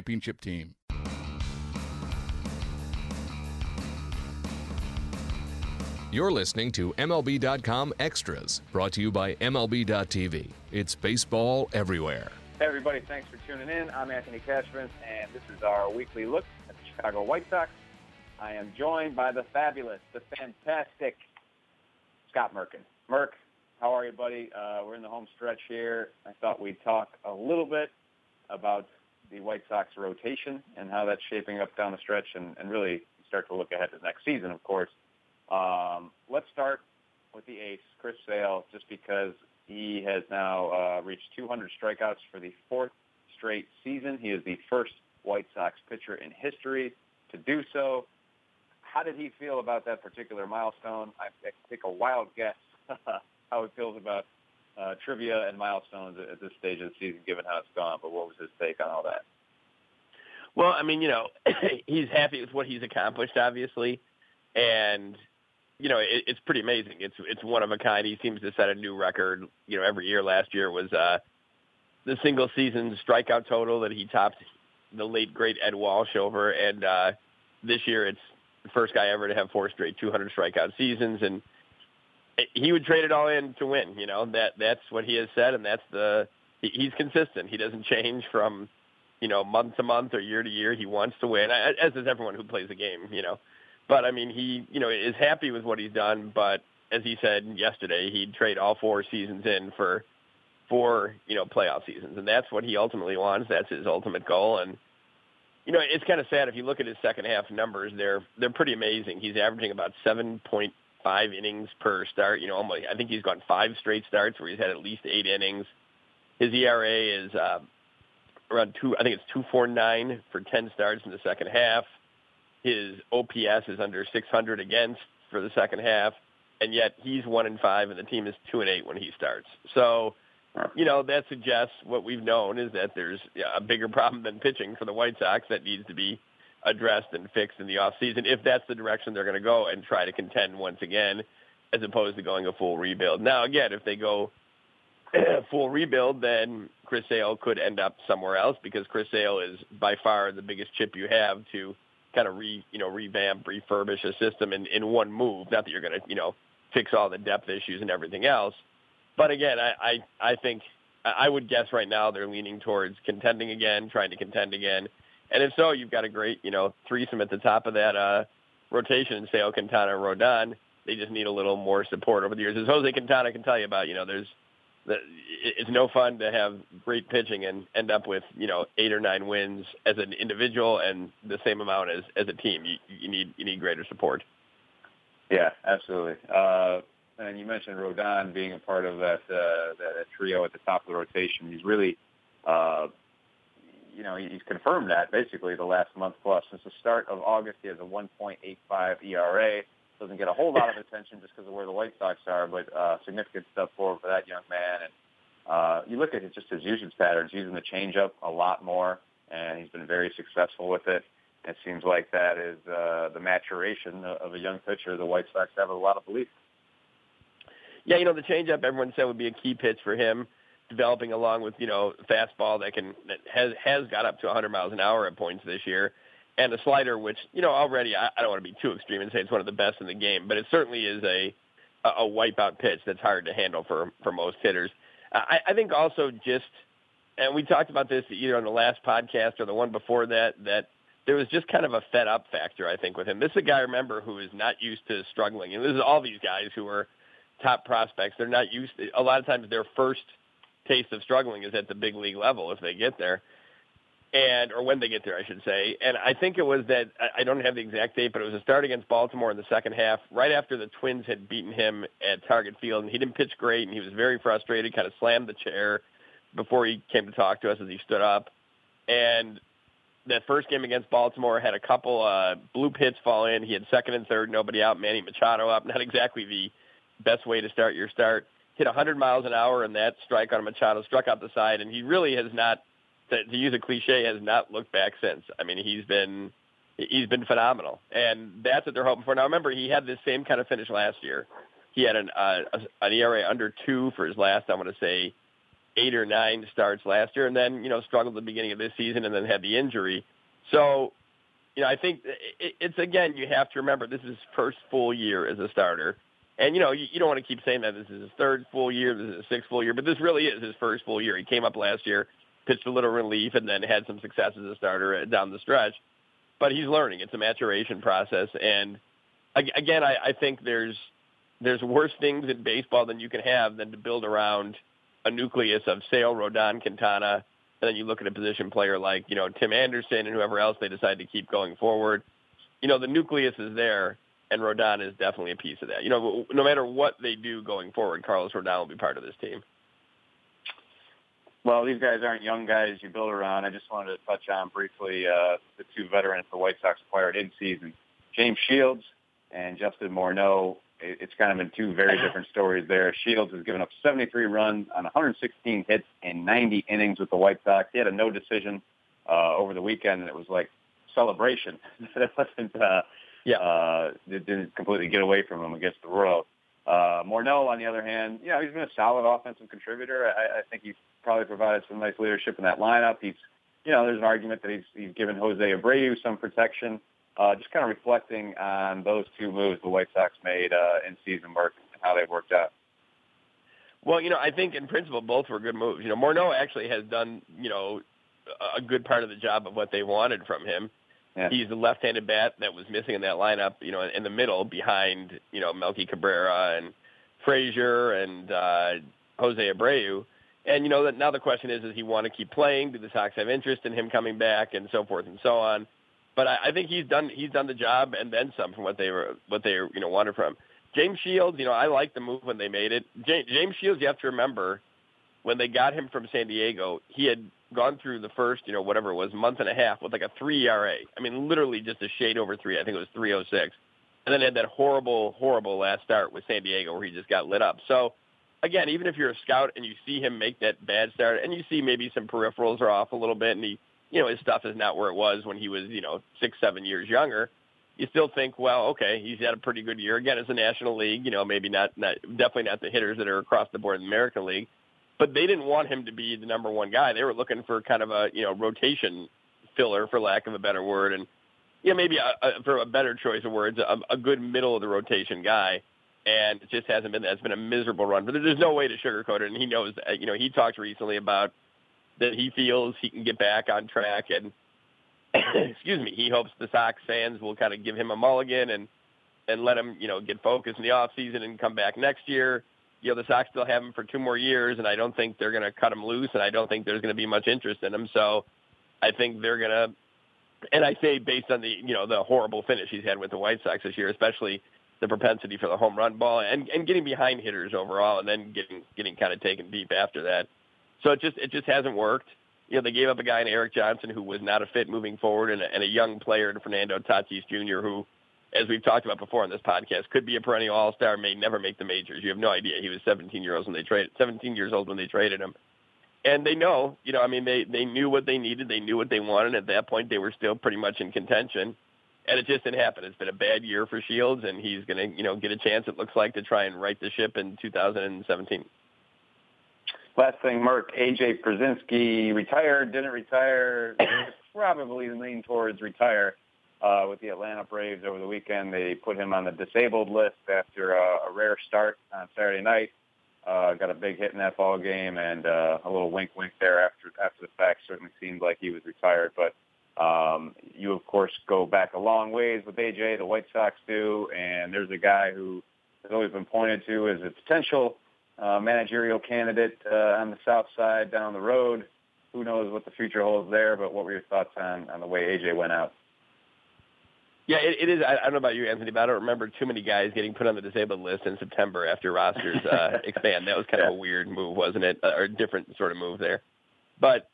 championship team. You're listening to MLB.com Extras, brought to you by MLB.tv. It's baseball everywhere. Hey, everybody, thanks for tuning in. I'm Anthony Cashman, and this is our weekly look at the Chicago White Sox. I am joined by the fabulous, the fantastic Scott Merkin. Merk, how are you, buddy? Uh, we're in the home stretch here. I thought we'd talk a little bit about the White Sox rotation and how that's shaping up down the stretch and, and really start to look ahead to next season, of course. Um, let's start with the ace, Chris Sale, just because he has now uh, reached 200 strikeouts for the fourth straight season. He is the first White Sox pitcher in history to do so. How did he feel about that particular milestone? I, I take a wild guess how he feels about uh, trivia and milestones at, this stage of the season, given how it's gone. But what was his take on all that? Well, I mean, you know, he's happy with what he's accomplished, obviously, and you know, it, it's pretty amazing. It's it's one of a kind. He seems to set a new record. You know, every year. Last year was uh, the single season strikeout total that he topped the late great Ed Walsh over, and uh, this year it's the first guy ever to have four straight 200 strikeout seasons, and he would trade it all in to win. You know that that's what he has said, and that's the he's consistent. He doesn't change from you know month to month or year to year. He wants to win, as does everyone who plays the game. You know, but I mean, he you know is happy with what he's done. But as he said yesterday, he'd trade all four seasons in for four you know playoff seasons, and that's what he ultimately wants. That's his ultimate goal, and you know, it's kind of sad if you look at his second half numbers. They're they're pretty amazing. He's averaging about seven point five innings per start. You know, almost, I think he's gone five straight starts where he's had at least eight innings. His ERA is uh, around two. I think it's two four nine for ten starts in the second half. His OPS is under 600 against for the second half, and yet he's one and five, and the team is two and eight when he starts. So, you know, that suggests what we've known is that there's a bigger problem than pitching for the White Sox that needs to be addressed and fixed in the off season if that's the direction they're going to go and try to contend once again, as opposed to going a full rebuild. Now, again, if they go full rebuild, then Chris Sale could end up somewhere else because Chris Sale is by far the biggest chip you have to kind of re you know revamp, refurbish a system in in one move. Not that you're going to you know fix all the depth issues and everything else, but again, I I, I think I would guess right now they're leaning towards contending again, trying to contend again and if so, you've got a great, you know, threesome at the top of that uh, rotation, Sale, Quintana, Rodon. They just need a little more support over the years. As Jose Quintana can tell you about, you know, there's it's no fun to have great pitching and end up with you know eight or nine wins as an individual and the same amount as as a team. You, you need you need greater support. Yeah, absolutely. Uh, and you mentioned Rodon being a part of that uh, that trio at the top of the rotation. He's really uh, you know, he's confirmed that basically the last month plus. Since the start of August, he has a 1.85 ERA. Doesn't get a whole lot of attention just because of where the White Sox are, but uh, significant step forward for that young man. And uh, you look at it, just his usage patterns, using the changeup a lot more, and he's been very successful with it. It seems like that is uh, the maturation of a young pitcher. The White Sox have a lot of belief. Yeah, you know, the changeup everyone said would be a key pitch for him developing along with you know fastball that can that has has got up to 100 miles an hour at points this year, and a slider which you know already I, I don't want to be too extreme and say it's one of the best in the game, but it certainly is a a wipeout pitch that's hard to handle for for most hitters. I, I think also just, and we talked about this either on the last podcast or the one before that, that there was just kind of a fed up factor, I think, with him. This is a guy, remember, who is not used to struggling. And this is all these guys who are top prospects. They're not used to, a lot of times their first taste of struggling is at the big league level if they get there and or when they get there, I should say. And I think it was that I don't have the exact date, but it was a start against Baltimore in the second half, right after the Twins had beaten him at Target Field, and he didn't pitch great, and he was very frustrated. Kind of slammed the chair before he came to talk to us as he stood up, and that first game against Baltimore had a couple uh, blue pits fall in. He had second and third, nobody out. Manny Machado up. Not exactly the best way to start your start. Hit 100 miles an hour, and that strike on Machado struck out the side, and he really has not to, to use a cliche, has not looked back since. I mean, he's been he's been phenomenal, and that's what they're hoping for. Now, remember, he had this same kind of finish last year. He had an uh, an ERA under two for his last, I want to say, eight or nine starts last year, and then you know struggled at the beginning of this season, and then had the injury. So, you know, I think it, it's again you have to remember this is his first full year as a starter. And you know you, you don't want to keep saying that this is his third full year, this is his sixth full year, but this really is his first full year. He came up last year, pitched a little relief, and then had some success as a starter uh, down the stretch. But he's learning; it's a maturation process. And again, I, I think there's there's worse things in baseball than you can have than to build around a nucleus of Sale, Rodon, Quintana, and then you look at a position player like you know Tim Anderson and whoever else they decide to keep going forward. You know the nucleus is there, and Rodon is definitely a piece of that. You know, no matter what they do going forward, Carlos Rodon will be part of this team. Well, these guys aren't young guys you build around. I just wanted to touch on briefly uh, the two veterans the White Sox acquired in season, James Shields and Justin Morneau. It's kind of been two very different stories there. Shields has given up 73 runs on 116 hits in 90 innings with the White Sox. He had a no decision uh, over the weekend, and it was like celebration. it wasn't. Uh, yeah. Uh, it didn't completely get away from him against the Royals. Uh, Morneau, on the other hand, yeah, he's been a solid offensive contributor. I, I think he's probably provided some nice leadership in that lineup. He's, you know, there's an argument that he's, he's given Jose Abreu some protection. Uh, just kind of reflecting on those two moves the White Sox made uh, in season work and how they've worked out. Well, you know, I think in principle both were good moves. You know, Morneau actually has done, you know, a good part of the job of what they wanted from him. Yeah. He's the left-handed bat that was missing in that lineup, you know, in the middle behind, you know, Melky Cabrera and Frazier and uh, Jose Abreu. And you know that now the question is, does he want to keep playing? Do the Sox have interest in him coming back, and so forth and so on? But I, I think he's done he's done the job and then some from what they were what they you know wanted from James Shields. You know, I like the move when they made it. James, James Shields, you have to remember when they got him from San Diego, he had gone through the first, you know, whatever it was, month and a half with like a three ERA. I mean, literally just a shade over three. I think it was 306. And then had that horrible, horrible last start with San Diego where he just got lit up. So, again, even if you're a scout and you see him make that bad start and you see maybe some peripherals are off a little bit and he, you know, his stuff is not where it was when he was, you know, six, seven years younger, you still think, well, okay, he's had a pretty good year. Again, it's a National League, you know, maybe not, not definitely not the hitters that are across the board in the American League but they didn't want him to be the number one guy. They were looking for kind of a you know rotation filler, for lack of a better word, and yeah, maybe a, a, for a better choice of words, a, a good middle of the rotation guy. And it just hasn't been that. It's been a miserable run. But there's no way to sugarcoat it. And he knows that. You know, he talked recently about that he feels he can get back on track. And excuse me, he hopes the Sox fans will kind of give him a mulligan and and let him, you know, get focused in the off season and come back next year you know, the Sox still have him for two more years, and I don't think they're going to cut him loose, and I don't think there's going to be much interest in him. So I think they're going to, and I say based on the, you know, the horrible finish he's had with the White Sox this year, especially the propensity for the home run ball and, and getting behind hitters overall, and then getting getting kind of taken deep after that. So it just it just hasn't worked. You know, they gave up a guy in Erik Johnson who was not a fit moving forward, and a, and a young player in Fernando Tatis Jr. who as we've talked about before on this podcast, could be a perennial All Star, may never make the majors. You have no idea. He was 17 years old when they traded 17 years old when they traded him, and they know, you know, I mean, they they knew what they needed, they knew what they wanted. At that point, they were still pretty much in contention, and it just didn't happen. It's been a bad year for Shields, and he's going to, you know, get a chance. It looks like to try and right the ship in 2017. Last thing, Merk, AJ Pierzynski retired, didn't retire, probably lean towards retire uh, with the Atlanta Braves over the weekend. They put him on the disabled list after uh, a rare start on Saturday night. uh, got a big hit in that ball game, and uh, a little wink, wink there after after the fact. Certainly seemed like he was retired, but um, you of course go back a long ways with AJ. The White Sox do, and there's a guy who has always been pointed to as a potential uh, managerial candidate uh, on the South Side down the road. Who knows what the future holds there? But what were your thoughts on on the way AJ went out? Yeah, it, it is. I, I don't know about you, Anthony, but I don't remember too many guys getting put on the disabled list in September after rosters uh, expand. That was kind of a weird move, wasn't it? Uh, or a different sort of move there. But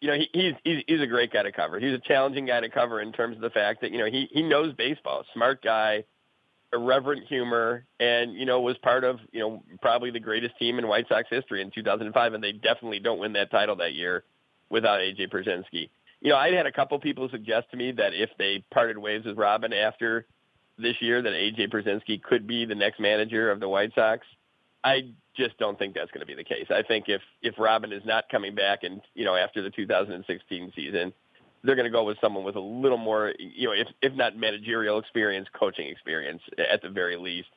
you know, he, he's he's he's a great guy to cover. He's a challenging guy to cover in terms of the fact that you know he he knows baseball, smart guy, irreverent humor, and you know was part of you know probably the greatest team in White Sox history in 2005, and they definitely don't win that title that year without AJ Pierzynski you know, I had a couple people suggest to me that if they parted ways with Robin after this year, that AJ Pierzynski could be the next manager of the White Sox. I just don't think that's going to be the case. I think if if Robin is not coming back and you know after the 2016 season, they're going to go with someone with a little more, you know, if if not managerial experience, coaching experience at the very least.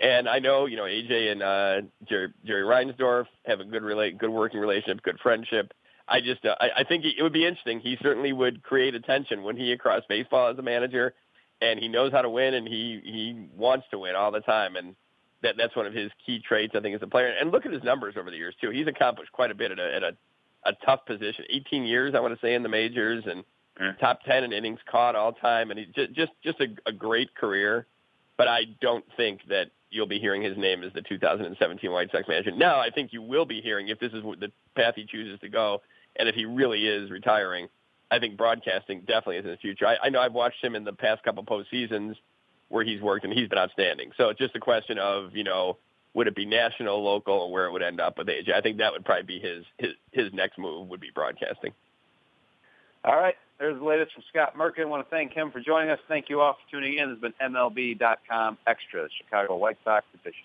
And I know, you know, AJ and uh, Jerry, Jerry Reinsdorf have a good relate, good working relationship, good friendship. I just uh, I, I think it would be interesting. He certainly would create attention when he across baseball as a manager, and he knows how to win, and he he wants to win all the time, and that that's one of his key traits I think as a player. And look at his numbers over the years too. He's accomplished quite a bit at a at a, a tough position. 18 years I want to say in the majors and mm. top 10 in innings caught all time, and he just just just a, a great career. But I don't think that you'll be hearing his name as the 2017 White Sox manager. Now I think you will be hearing if this is the path he chooses to go and if he really is retiring, I think broadcasting definitely is in the future. I, I know I've watched him in the past couple postseasons where he's worked, and he's been outstanding. So it's just a question of, you know, would it be national, local, or where it would end up with AJ? I think that would probably be his his his next move would be broadcasting. All right. There's the latest from Scott Merkin. I want to thank him for joining us. Thank you all for tuning in. This has been MLB.com Extra, Chicago White Sox edition.